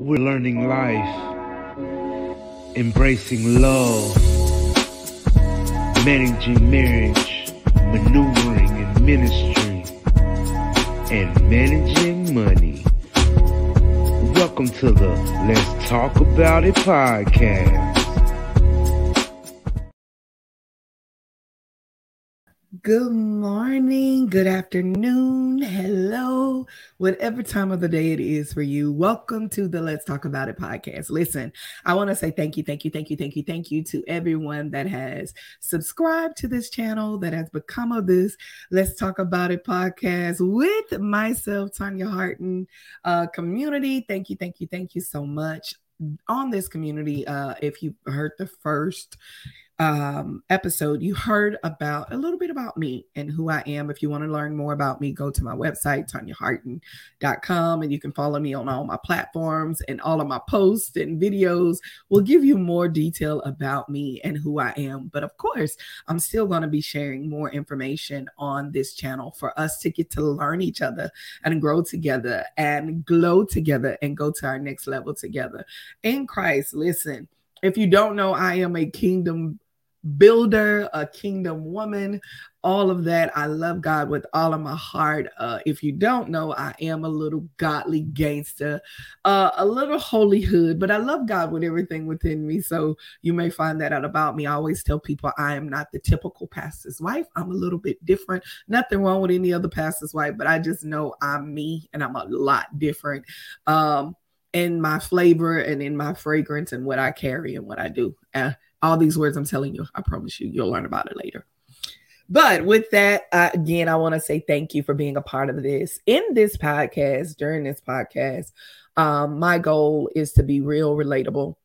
We're learning life, embracing love, managing marriage, maneuvering in ministry, and managing money. Welcome to the Let's Talk About It podcast. Good morning, good afternoon, hello, whatever time of the day it is for you. Welcome to the Let's Talk About It podcast. Listen, I want to say thank you, thank you, thank you, thank you, thank you to everyone that has subscribed to this channel, that has become of this Let's Talk About It podcast with myself, Tanya Harton uh, community. Thank you, thank you, thank you so much on this community. Uh, if you heard the first um, episode, you heard about a little bit about me and who I am. If you want to learn more about me, go to my website, tanyaharton.com, and you can follow me on all my platforms and all of my posts and videos will give you more detail about me and who I am. But of course, I'm still going to be sharing more information on this channel for us to get to learn each other and grow together and glow together and go to our next level together. In Christ, listen if you don't know, I am a kingdom builder, a kingdom woman, all of that. I love God with all of my heart. Uh, if you don't know, I am a little godly gangster, uh, a little holy hood, but I love God with everything within me. So you may find that out about me. I always tell people I am not the typical pastor's wife. I'm a little bit different. Nothing wrong with any other pastor's wife, but I just know I'm me and I'm a lot different. Um, in my flavor and in my fragrance and what I carry and what I do. Uh, all these words I'm telling you, I promise you, you'll learn about it later. But with that, uh, again, I want to say thank you for being a part of this. In this podcast, during this podcast, um, my goal is to be real, relatable,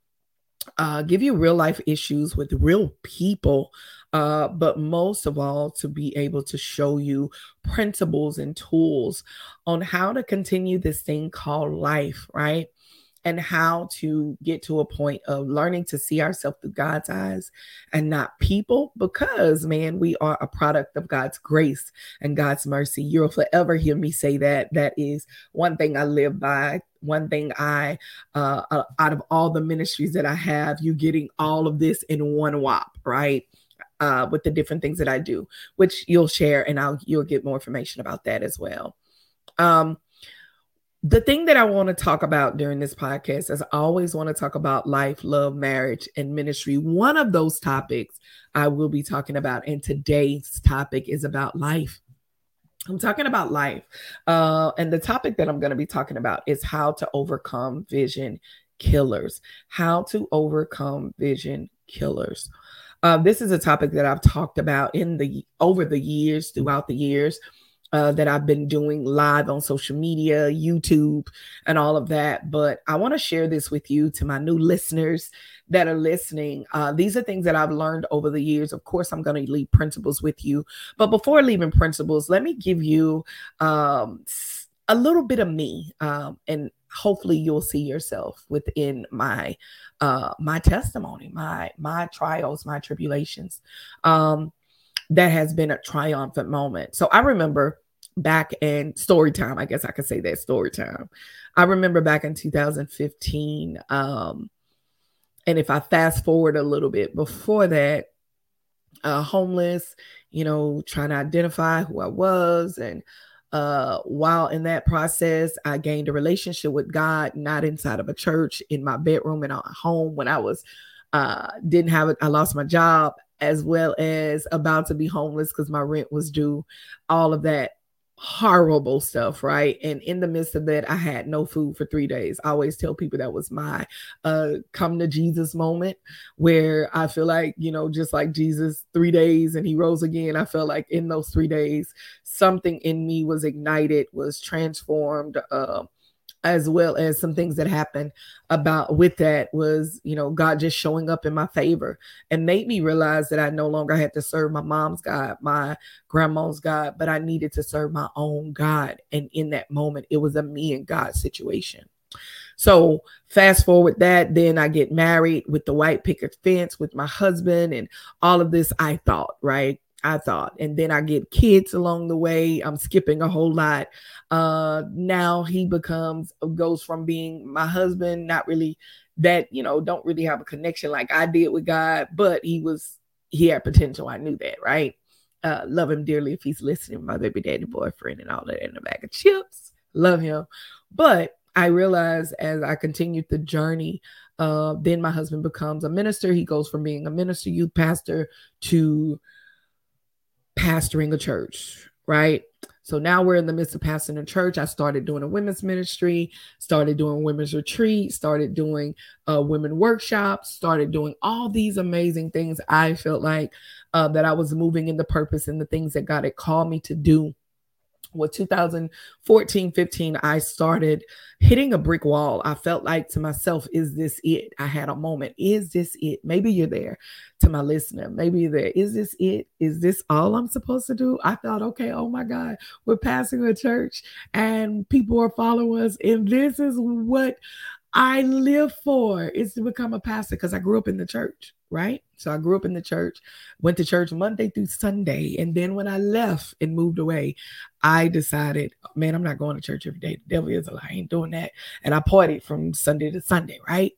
uh, give you real life issues with real people, uh, but most of all, to be able to show you principles and tools on how to continue this thing called life, right? And how to get to a point of learning to see ourselves through God's eyes and not people because man we are a product of God's grace and God's mercy. You'll forever hear me say that. That is one thing I live by one thing I uh, uh out of all the ministries that I have you getting all of this in one whop right? Uh, with the different things that I do, which you'll share, and I'll you'll get more information about that as well. Um, the thing that I want to talk about during this podcast is I always want to talk about life, love, marriage, and ministry. One of those topics I will be talking about, and today's topic is about life. I'm talking about life. Uh, and the topic that I'm going to be talking about is how to overcome vision killers. How to overcome vision killers. Uh, this is a topic that I've talked about in the over the years, throughout the years uh, that I've been doing live on social media, YouTube, and all of that. But I want to share this with you to my new listeners that are listening. Uh, these are things that I've learned over the years. Of course, I'm going to leave principles with you. But before leaving principles, let me give you um, a little bit of me um, and hopefully you'll see yourself within my uh my testimony my my trials my tribulations um that has been a triumphant moment. So i remember back in story time i guess i could say that story time. I remember back in 2015 um and if i fast forward a little bit before that uh homeless you know trying to identify who i was and uh while in that process i gained a relationship with god not inside of a church in my bedroom in at home when i was uh didn't have it i lost my job as well as about to be homeless because my rent was due all of that horrible stuff, right? And in the midst of that, I had no food for three days. I always tell people that was my uh come to Jesus moment where I feel like, you know, just like Jesus, three days and he rose again. I felt like in those three days, something in me was ignited, was transformed. Uh, as well as some things that happened about with that was you know god just showing up in my favor and made me realize that i no longer had to serve my mom's god my grandma's god but i needed to serve my own god and in that moment it was a me and god situation so fast forward that, then I get married with the white picket fence with my husband and all of this. I thought, right? I thought. And then I get kids along the way. I'm skipping a whole lot. Uh now he becomes goes from being my husband, not really that, you know, don't really have a connection like I did with God, but he was he had potential. I knew that, right? Uh love him dearly if he's listening, my baby daddy boyfriend and all that in a bag of chips. Love him. But I realized as I continued the journey, uh, then my husband becomes a minister. He goes from being a minister, youth pastor, to pastoring a church, right? So now we're in the midst of pastoring a church. I started doing a women's ministry, started doing women's retreat, started doing uh, women workshops, started doing all these amazing things. I felt like uh, that I was moving in the purpose and the things that God had called me to do with 2014 15 i started hitting a brick wall. I felt like to myself is this it? I had a moment is this it? Maybe you're there to my listener. Maybe you're there. Is this it? Is this all i'm supposed to do? I thought okay oh my god we're passing a church and people are following us and this is what i live for is to become a pastor because i grew up in the church right? So I grew up in the church, went to church Monday through Sunday. And then when I left and moved away, I decided, man, I'm not going to church every day. The devil is a lie. I ain't doing that. And I partied from Sunday to Sunday, right?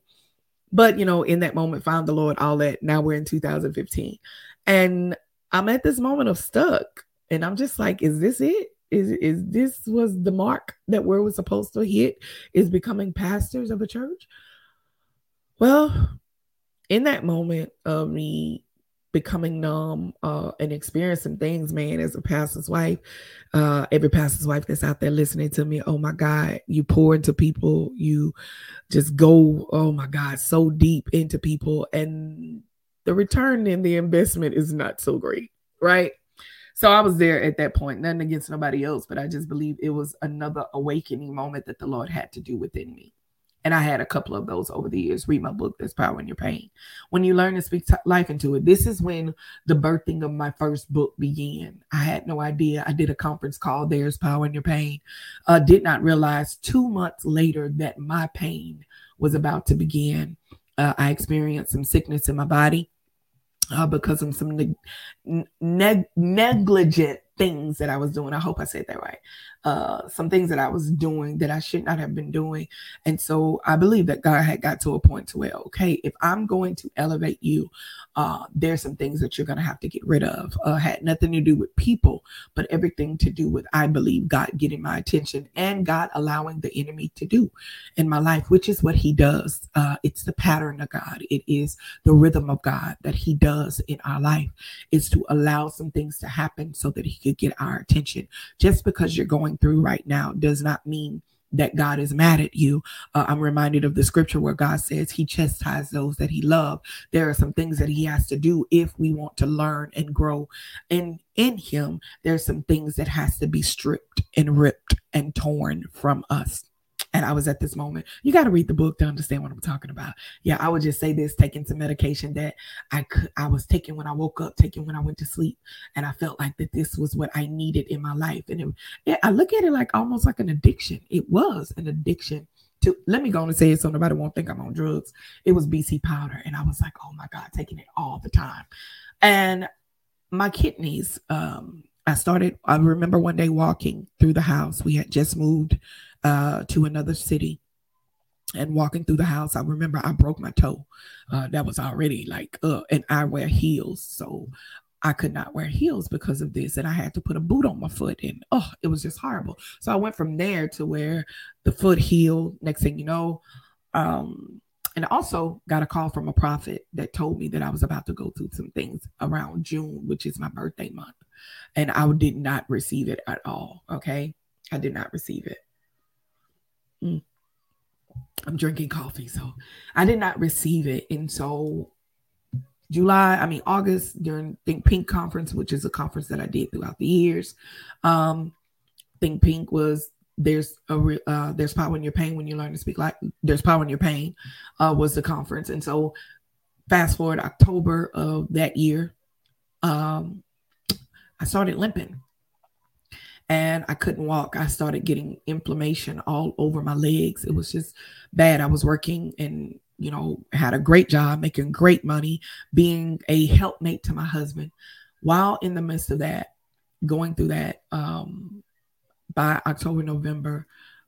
But, you know, in that moment, found the Lord, all that. Now we're in 2015. And I'm at this moment of stuck. And I'm just like, is this it? Is, is this was the mark that we we're supposed to hit? Is becoming pastors of a church? Well, in that moment of me becoming numb uh, and experiencing things, man, as a pastor's wife, uh, every pastor's wife that's out there listening to me, oh my God, you pour into people, you just go, oh my God, so deep into people, and the return in the investment is not so great, right? So I was there at that point, nothing against nobody else, but I just believe it was another awakening moment that the Lord had to do within me. And I had a couple of those over the years. Read my book, There's Power in Your Pain. When you learn to speak t- life into it, this is when the birthing of my first book began. I had no idea. I did a conference call, There's Power in Your Pain. Uh, did not realize two months later that my pain was about to begin. Uh, I experienced some sickness in my body uh, because of some neg- neg- negligent things that I was doing. I hope I said that right. Uh, some things that I was doing that I should not have been doing. And so I believe that God had got to a point to where, okay, if I'm going to elevate you, uh, there's some things that you're going to have to get rid of. Uh, had nothing to do with people, but everything to do with, I believe, God getting my attention and God allowing the enemy to do in my life, which is what he does. Uh, it's the pattern of God. It is the rhythm of God that he does in our life is to allow some things to happen so that he get our attention. Just because you're going through right now does not mean that God is mad at you. Uh, I'm reminded of the scripture where God says he chastises those that he loves. There are some things that he has to do if we want to learn and grow. And in him, there's some things that has to be stripped and ripped and torn from us and I was at this moment. You got to read the book to understand what I'm talking about. Yeah, I would just say this: taking some medication that I could, I was taking when I woke up, taking when I went to sleep, and I felt like that this was what I needed in my life. And it, it, I look at it like almost like an addiction. It was an addiction. To, let me go on and say it so nobody won't think I'm on drugs. It was BC powder, and I was like, oh my god, taking it all the time, and my kidneys. Um, I started. I remember one day walking through the house. We had just moved uh, to another city and walking through the house i remember i broke my toe. Uh, that was already like uh, and i wear heels so i could not wear heels because of this and i had to put a boot on my foot and oh it was just horrible. So i went from there to where the foot healed. Next thing you know um, and also got a call from a prophet that told me that i was about to go through some things around june which is my birthday month and i did not receive it at all okay? I did not receive it I'm drinking coffee, so I did not receive it. And so July, I mean August during Think Pink conference, which is a conference that I did throughout the years. Um, Think Pink was there's a uh, there's power in your pain when you learn to speak like there's power in your pain uh, was the conference, and so fast forward October of that year, um, I started limping and I couldn't walk. I started getting inflammation all over my legs. It was just bad. I was working and, you know, had a great job, making great money, being a helpmate to my husband. while in the midst of that, going through that, um, by October, November,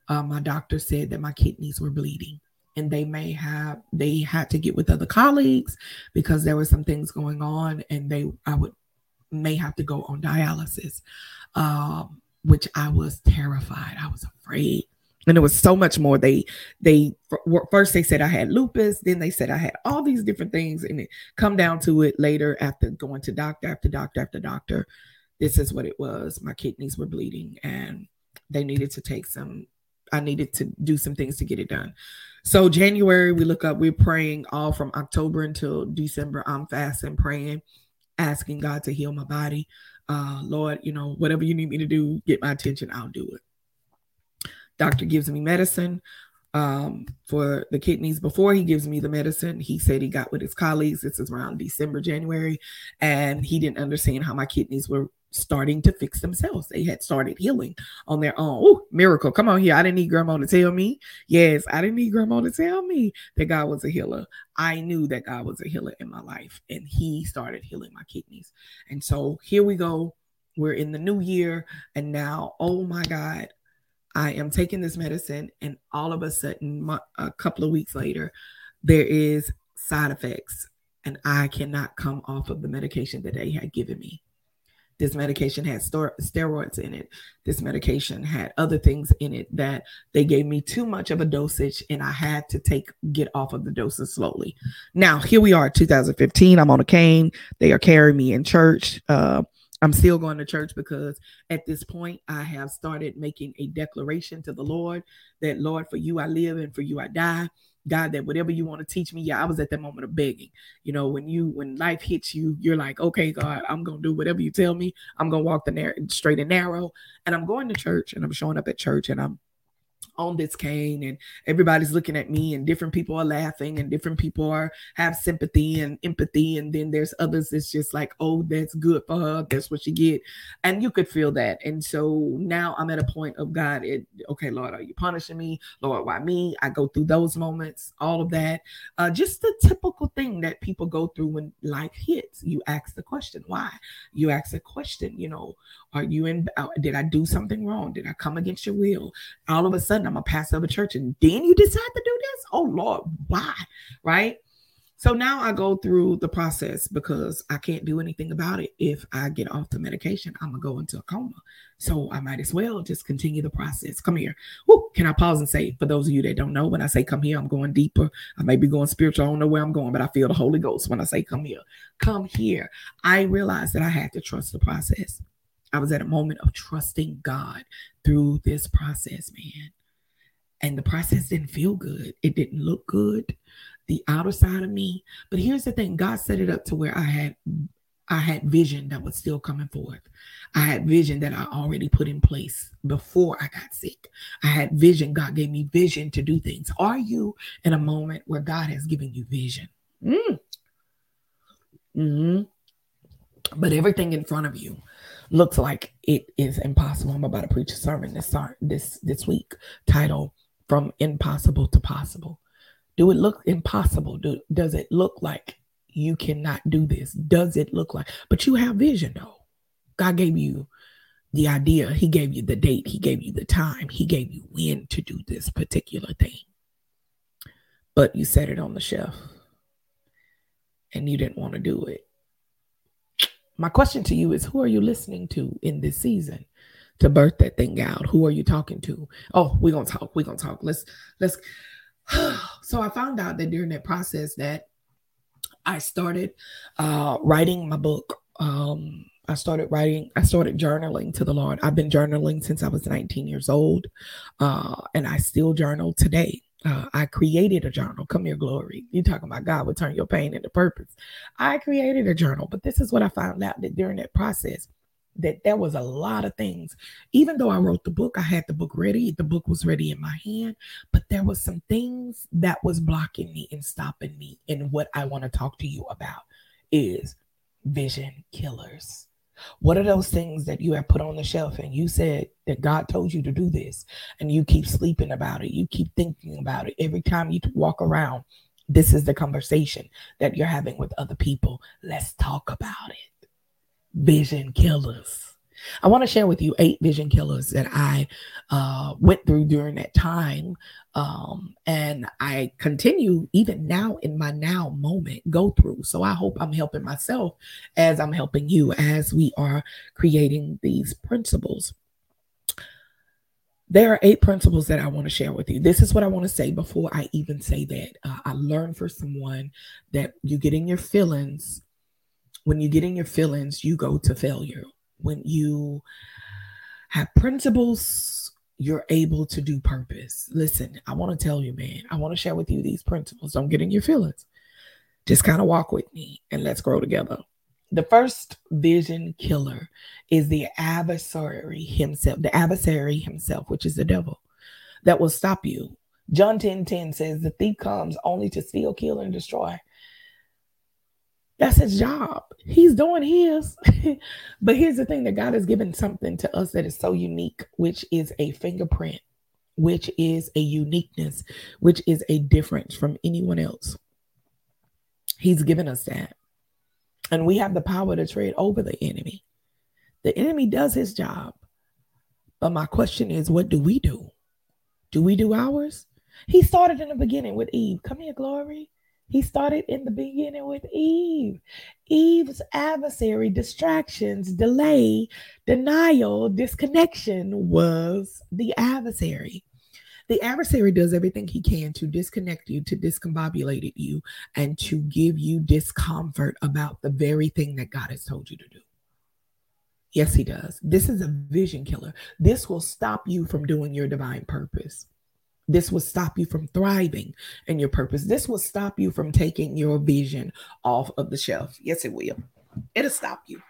uh, my doctor said that my kidneys were bleeding and they may have they had to get with other colleagues because there were some things going on and they i would may have to go on dialysis um, which i was terrified. I was afraid. And it was so much more. They they first they said i had lupus then they said i had all these different things and it come down to it later after going to doctor after doctor after doctor. This is what it was. My kidneys were bleeding and they needed to take some i needed to do some things to get it done. So january we look up we're praying all from october until december. I'm fasting praying asking god to heal my body uh lord you know whatever you need me to do get my attention i'll do it Doctor gives me medicine um, for the kidneys. Before he gives me the medicine, he said he got with his colleagues. This is around December, January, and he didn't understand how my kidneys were starting to fix themselves. They had started healing on their own. Oh, miracle. Come on here. I didn't need grandma to tell me. Yes, I didn't need grandma to tell me that God was a healer. I knew that God was a healer in my life, and he started healing my kidneys. And so here we go. We're in the new year, and now, oh my God, I am taking this medicine, and all of a sudden, a couple of weeks later, there is side effects, and I cannot come off of the medication that they had given me. This medication had steroids in it. This medication had other things in it that they gave me too much of a dosage, and I had to take get off of the doses slowly. Now here we are, 2015. I'm on a cane. They are carrying me in church. Uh, I'm still going to church because at this point I have started making a declaration to the Lord that, Lord, for you I live and for you I die. God, that whatever you want to teach me, yeah, I was at that moment of begging. You know, when you when life hits you, you're like, okay, God, I'm gonna do whatever you tell me. I'm gonna walk the narrow, straight and narrow, and I'm going to church, and I'm showing up at church, and I'm on this cane and everybody's looking at me and different people are laughing and different people are have sympathy and empathy. And then there's others that's just like oh that's good for her. That's what she get. And you could feel that. And so now i'm at a point of god it okay lord are you punishing me? Lord why me? I go through those moments all of that. Uh, just the typical thing that people go through when life hits. You ask the question why? You ask the question you know are you in? Uh, did I do something wrong? Did I come against your will? All of a sudden, I'm a pastor of a church, and then you decide to do this? Oh Lord, why? Right? So now I go through the process because I can't do anything about it. If I get off the medication, I'm gonna go into a coma. So I might as well just continue the process. Come here. Can I pause and say, for those of you that don't know, when I say come here, I'm going deeper. I may be going spiritual. I don't know where I'm going, but I feel the Holy Ghost when I say come here. Come here. I realized that I had to trust the process. I was at a moment of trusting God through this process, man. And the process didn't feel good. It didn't look good, the outer side of me. But here's the thing God set it up to where I had I had vision that was still coming forth. I had vision that I already put in place before I got sick. I had vision. God gave me vision to do things. Are you in a moment where God has given you vision? Mm. Mm-hmm. But everything in front of you looks like it is impossible. I'm about to preach a sermon this this this week titled "From Impossible to Possible." Do it look impossible? Do, does it look like you cannot do this? Does it look like? But you have vision, though. God gave you the idea. He gave you the date. He gave you the time. He gave you when to do this particular thing. But you set it on the shelf and you didn't want to do it. My question to you is who are you listening to in this season to birth that thing out? Who are you talking to? Oh, we're gonna talk. We're gonna talk. Let's let's so I found out that during that process that I started uh writing my book. Um I started writing, I started journaling to the Lord. I've been journaling since I was 19 years old. Uh, and I still journal today uh, I created a journal. Come here, glory. You talking about God will turn your pain into purpose. I created a journal, but this is what I found out that during that process, that there was a lot of things. Even though I wrote the book, I had the book ready. The book was ready in my hand, but there was some things that was blocking me and stopping me. And what I want to talk to you about is vision killers. What are those things that you have put on the shelf and you said that God told you to do this and you keep sleeping about it? You keep thinking about it every time you walk around. This is the conversation that you're having with other people. Let's talk about it. Vision killers. I want to share with you eight vision killers that I uh, went through during that time. Um, and I continue even now in my now moment go through. So I hope I'm helping myself as I'm helping you as we are creating these principles. There are eight principles that I want to share with you. This is what I want to say before I even say that. Uh, I learned for someone that you get in your feelings. When you get in your feelings, you go to failure when you have principles, you're able to do purpose. Listen, I want to tell you, man, I want to share with you these principles. Don't get in your feelings. Just kind of walk with me and let's grow together. The first vision killer is the adversary himself, the adversary himself, which is the devil, that will stop you. John 10 10 says, The thief comes only to steal, kill, and destroy. That's his job. He's doing his. but here's the thing that God has given something to us that is so unique, which is a fingerprint, which is a uniqueness, which is a difference from anyone else. He's given us that. And we have the power to tread over the enemy. The enemy does his job. But my question is, what do we do? Do we do ours? He started in the beginning with Eve. Come here, Glory. He started in the beginning with Eve. Eve's adversary, distractions, delay, denial, disconnection was the adversary. The adversary does everything he can to disconnect you, to discombobulate you, and to give you discomfort about the very thing that God has told you to do. Yes, he does. This is a vision killer. This will stop you from doing your divine purpose. This will stop you from thriving in your purpose. This will stop you from taking your vision off of the shelf. Yes, it will. It'll stop you.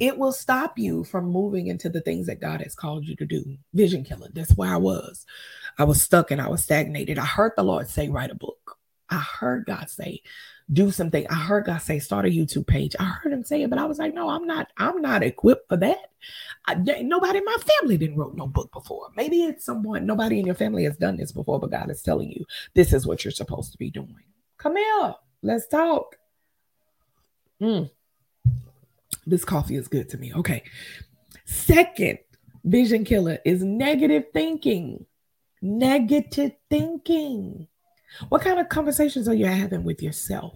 It will stop you from moving into the things that God has called you to do. Vision killer. That's where I was. I was stuck and I was stagnated. I heard the Lord say, write a book. I heard God say, do something. I heard God say, start a YouTube page. I heard him say it, but I was like, no, I'm not, I'm not equipped for that. I, nobody in my family didn't wrote no book before. Maybe it's someone, nobody in your family has done this before, but God is telling you this is what you're supposed to be doing. Come here, let's talk. Mm. This coffee is good to me. Okay. Second vision killer is negative thinking. Negative thinking. What kind of conversations are you having with yourself?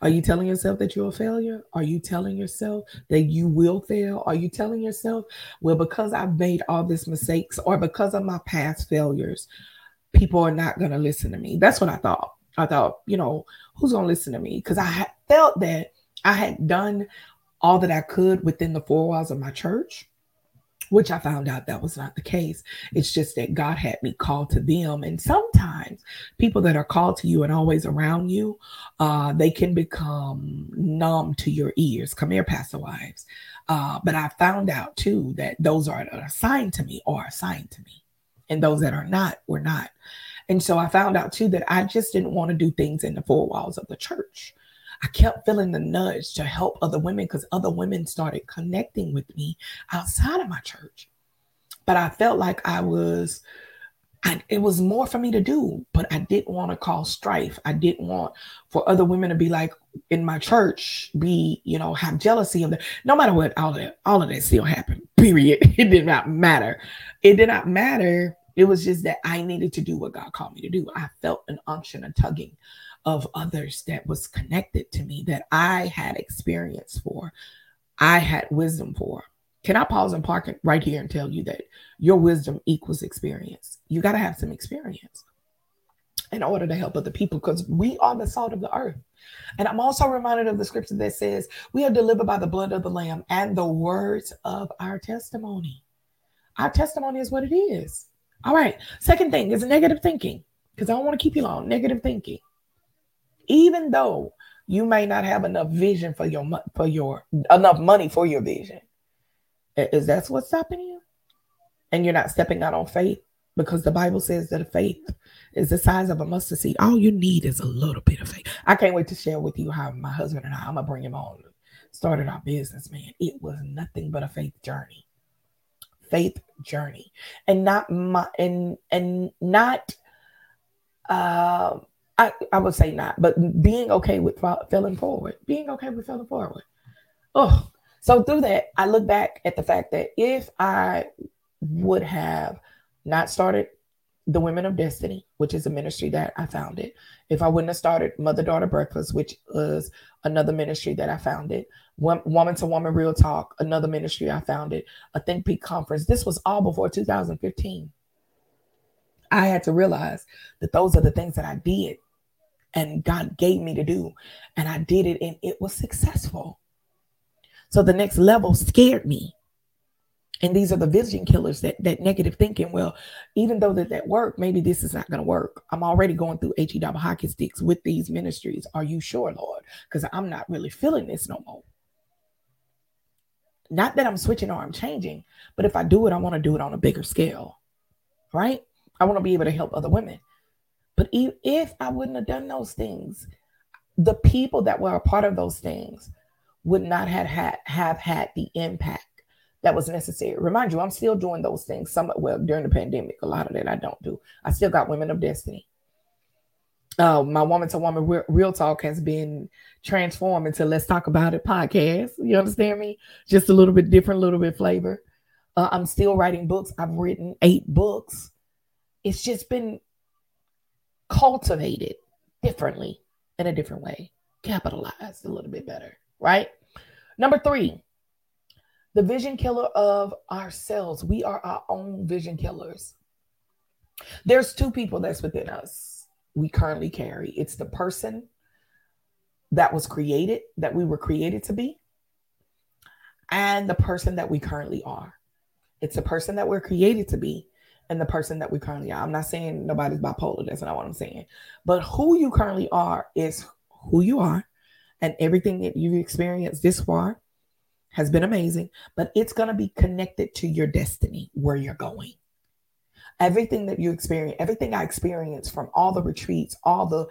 Are you telling yourself that you're a failure? Are you telling yourself that you will fail? Are you telling yourself, well, because I've made all these mistakes or because of my past failures, people are not going to listen to me? That's what I thought. I thought, you know, who's going to listen to me? Because I felt that I had done all that I could within the four walls of my church which I found out that was not the case. It's just that God had me called to them. And sometimes people that are called to you and always around you, uh, they can become numb to your ears. Come here, Pastor Wives. Uh, but I found out too that those are assigned to me or assigned to me. And those that are not were not. And so I found out too that I just didn't want to do things in the four walls of the church. I kept feeling the nudge to help other women because other women started connecting with me outside of my church. But I felt like I was, I, it was more for me to do, but I didn't want to cause strife. I didn't want for other women to be like in my church, be, you know, have jealousy of that. No matter what, all that, all of that still happened, period. It did not matter. It did not matter. It was just that I needed to do what God called me to do. I felt an unction, a tugging of others that was connected to me that I had experience for, I had wisdom for. Can I pause and park it right here and tell you that your wisdom equals experience? You got to have some experience in order to help other people because we are the salt of the earth. And I'm also reminded of the scripture that says, We are delivered by the blood of the Lamb and the words of our testimony. Our testimony is what it is. All right. Second thing is negative thinking because I don't want to keep you long. Negative thinking even though you may not have enough vision for your for your enough money for your vision is that what's stopping you? And you're not stepping out on faith? Because the bible says that faith is the size of a mustard seed. All you need is a little bit of faith. I can't wait to share with you how my husband and i i'm gonna bring him on. Started our business man. It was nothing but a faith journey. Faith journey. And not my and and not uh I, I would say not, but being okay with failing forward, being okay with failing forward. Oh, so through that, I look back at the fact that if I would have not started the Women of Destiny, which is a ministry that I founded, if I wouldn't have started Mother Daughter Breakfast, which was another ministry that I founded, Woman to Woman Real Talk, another ministry I founded, a Think Pink conference, this was all before 2015. I had to realize that those are the things that I did and God gave me to do. And I did it and it was successful. So the next level scared me. And these are the vision killers that that negative thinking. Well, even though that that work, maybe this is not going to work. I'm already going through he double hockey sticks with these ministries. Are you sure, Lord? Because I'm not really feeling this no more. Not that I'm switching or I'm changing, but if I do it, I want to do it on a bigger scale, right? I want to be able to help other women. But if I wouldn't have done those things, the people that were a part of those things would not have had, have had the impact that was necessary. Remind you, I'm still doing those things. Some well during the pandemic, a lot of that I don't do. I still got Women of Destiny. Uh, my woman to woman real talk has been transformed into Let's Talk About It podcast. You understand me? Just a little bit different, a little bit flavor. Uh, I'm still writing books. I've written eight books. It's just been cultivated differently in a different way, capitalized a little bit better, right? Number three, the vision killer of ourselves. We are our own vision killers. There's two people that's within us we currently carry it's the person that was created, that we were created to be, and the person that we currently are. It's the person that we're created to be and the person that we currently are. I'm not saying nobody's bipolar, that's not what I'm saying. But who you currently are is who you are, and everything that you've experienced this far has been amazing, but it's going to be connected to your destiny, where you're going. Everything that you experience, everything I experienced from all the retreats, all the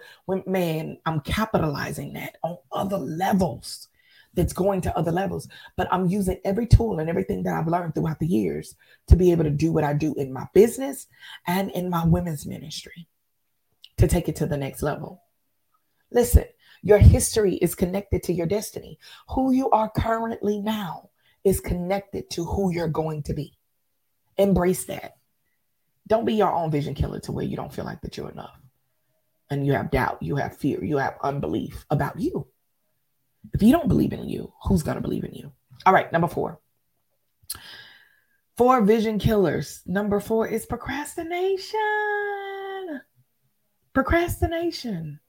man, I'm capitalizing that on other levels that's going to other levels. But I'm using every tool and everything that I've learned throughout the years to be able to do what I do in my business and in my women's ministry to take it to the next level. Listen, your history is connected to your destiny. Who you are currently now is connected to who you're going to be. Embrace that. Don't be your own vision killer to where you don't feel like that you're enough. And you have doubt, you have fear, you have unbelief about you. If you don't believe in you, who's going to believe in you? All right, number four. Four vision killers. Number four is procrastination. Procrastination.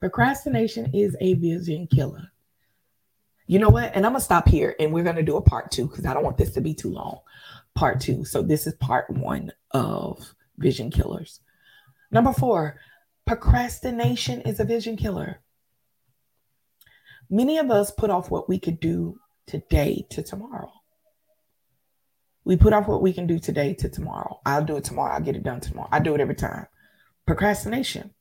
Procrastination is a vision killer. You know what? And I'm going to stop here and we're going to do a part two because I don't want this to be too long. Part two. So this is part one of vision killers. Number four, procrastination is a vision killer. Many of us put off what we could do today to tomorrow. We put off what we can do today to tomorrow. I'll do it tomorrow. I'll get it done tomorrow. I do it every time. Procrastination.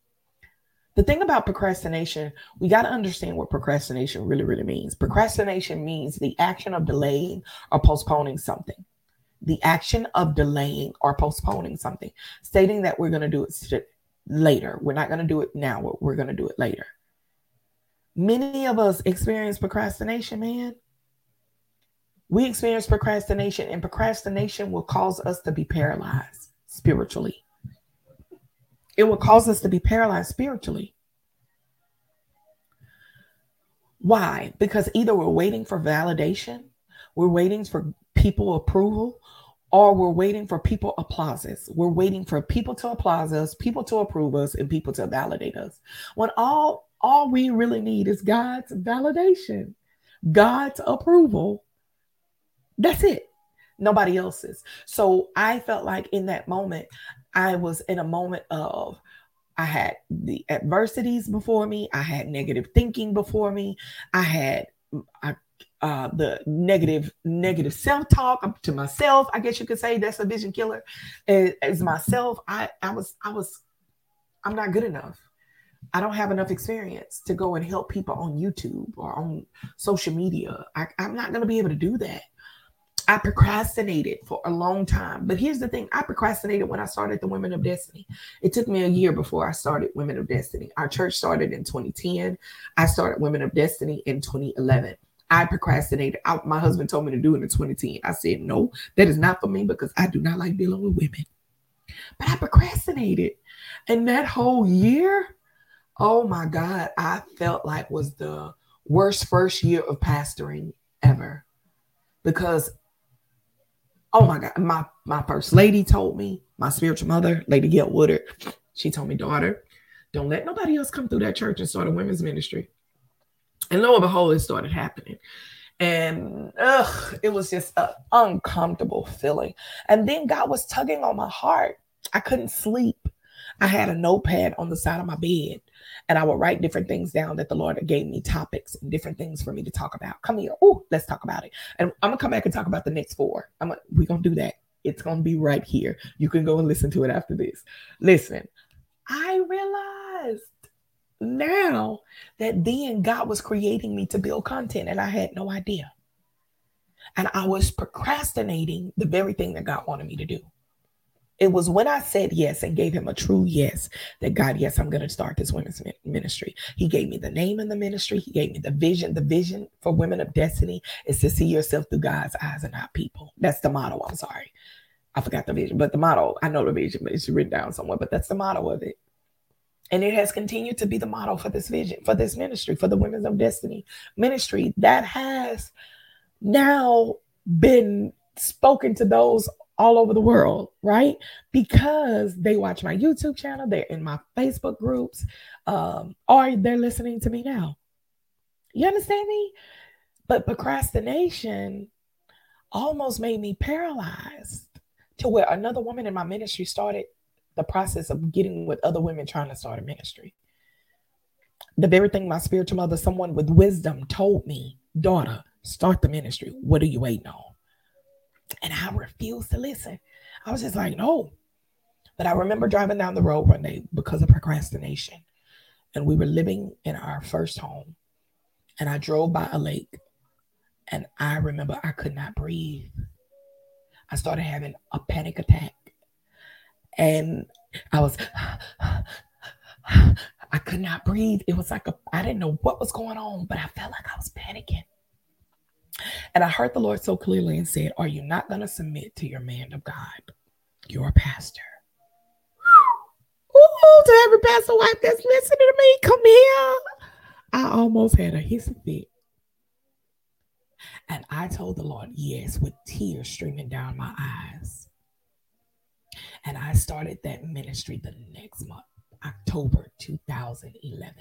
The thing about procrastination, we got to understand what procrastination really, really means. Procrastination means the action of delaying or postponing something. The action of delaying or postponing something, stating that we're going to do it later. We're not going to do it now. We're going to do it later. Many of us experience procrastination, man. We experience procrastination, and procrastination will cause us to be paralyzed spiritually. It will cause us to be paralyzed spiritually. Why? Because either we're waiting for validation, we're waiting for people approval, or we're waiting for people applauses. We're waiting for people to applaud us, people to approve us, and people to validate us. When all all we really need is God's validation, God's approval. That's it. Nobody else's. So I felt like in that moment, I was in a moment of I had the adversities before me, I had negative thinking before me, I had I, uh, the negative negative self talk to myself. I guess you could say that's a vision killer. As myself, I I was I was I'm not good enough. I don't have enough experience to go and help people on YouTube or on social media. I, I'm not going to be able to do that. I procrastinated for a long time. But here's the thing I procrastinated when I started the Women of Destiny. It took me a year before I started Women of Destiny. Our church started in 2010. I started Women of Destiny in 2011. I procrastinated. I, my husband told me to do it in 2010. I said, no, that is not for me because I do not like dealing with women. But I procrastinated. And that whole year, oh my God, I felt like was the worst first year of pastoring ever. Because oh my God, my my first lady told me, my spiritual mother, Lady Gail Woodard, she told me, daughter, don't let nobody else come through that church and start a women's ministry. And lo and behold, it started happening. And ugh, it was just an uncomfortable feeling. And then God was tugging on my heart. I couldn't sleep. I had a notepad on the side of my bed and I would write different things down that the Lord gave me topics and different things for me to talk about. Come here. Oh, let's talk about it. And I'm gonna come back and talk about the next four. I'm gonna, we're gonna do that. It's gonna be right here. You can go and listen to it after this. Listen, I realized now that then God was creating me to build content and I had no idea. And I was procrastinating the very thing that God wanted me to do. It was when I said yes and gave him a true yes that God, yes, I'm going to start this women's ministry. He gave me the name of the ministry. He gave me the vision. The vision for Women of Destiny is to see yourself through God's eyes and not people. That's the motto. I'm sorry. I forgot the vision, but the motto, I know the vision, but it's written down somewhere, but that's the motto of it. And it has continued to be the model for this vision, for this ministry, for the Women of Destiny ministry that has now been spoken to those all over the world, right? Because they watch my YouTube channel, they're in my Facebook groups, um, or they're listening to me now. You understand me? But procrastination almost made me paralyzed to where another woman in my ministry started the process of getting with other women trying to start a ministry. The very thing my spiritual mother, someone with wisdom, told me, daughter, start the ministry. What are you waiting on? And I refused to listen. I was just like, no. But I remember driving down the road one day because of procrastination. And we were living in our first home. And I drove by a lake. And I remember I could not breathe. I started having a panic attack. And I was, I could not breathe. It was like a, I didn't know what was going on, but I felt like I was panicking. And I heard the Lord so clearly and said, Are you not going to submit to your man of God, your pastor? Ooh, to every pastor wife that's listening to me, come here. I almost had a hissy fit. And I told the Lord, yes, with tears streaming down my eyes. And I started that ministry the next month, October 2011.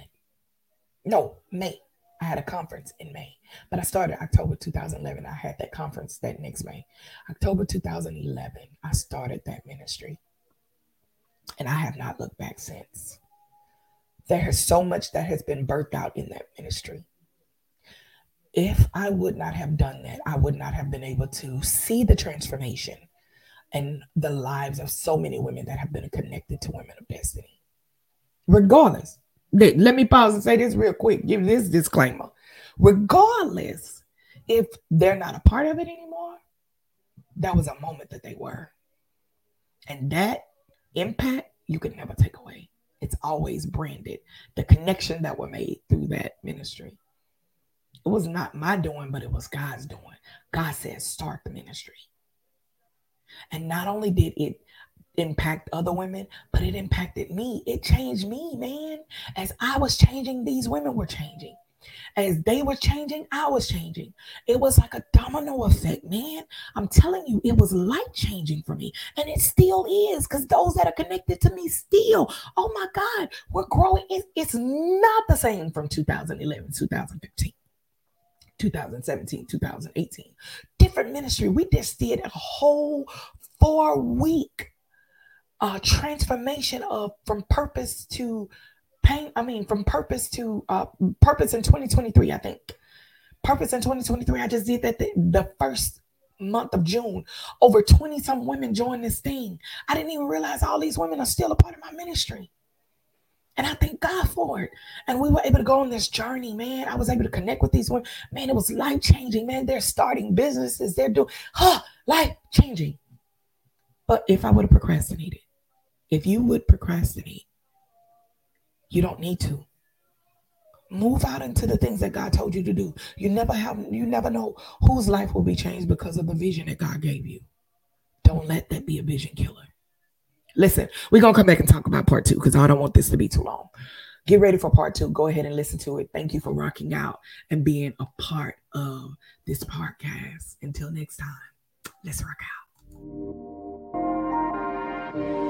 No, May. I had a conference in May, but I started October 2011. I had that conference that next May. October 2011, I started that ministry. And I have not looked back since. There is so much that has been birthed out in that ministry. If I would not have done that, I would not have been able to see the transformation and the lives of so many women that have been connected to Women of Destiny. Regardless, let me pause and say this real quick. Give this disclaimer. Regardless if they're not a part of it anymore, that was a moment that they were. And that impact you can never take away. It's always branded. The connection that were made through that ministry. It was not my doing, but it was God's doing. God said, start the ministry. And not only did it impact other women, but it impacted me. It changed me, man. As I was changing, these women were changing. As they were changing, I was changing. It was like a domino effect, man. I'm telling you, it was life changing for me. And it still is because those that are connected to me still, oh my God, we're growing. it's not the same from 2011, 2015. 2017, 2018. Different ministry. We just did a whole four week uh, transformation of from purpose to pain. I mean, from purpose to uh, purpose in 2023, I think. Purpose in 2023. I just did that the, the first month of June. Over 20 some women joined this thing. I didn't even realize all these women are still a part of my ministry. And I thank God for it. And we were able to go on this journey, man. I was able to connect with these women. Man, it was life changing, man. They're starting businesses. They're doing, huh, life changing. But if I would have procrastinated, if you would procrastinate, you don't need to. Move out into the things that God told you to do. You never have you never know whose life will be changed because of the vision that God gave you. Don't let that be a vision killer. Listen, we're gonna come back and talk about part two because I don't want this to be too long. Get ready for part two. Go ahead and listen to it. Thank you for rocking out and being a part of this podcast. Until next time, let's rock out.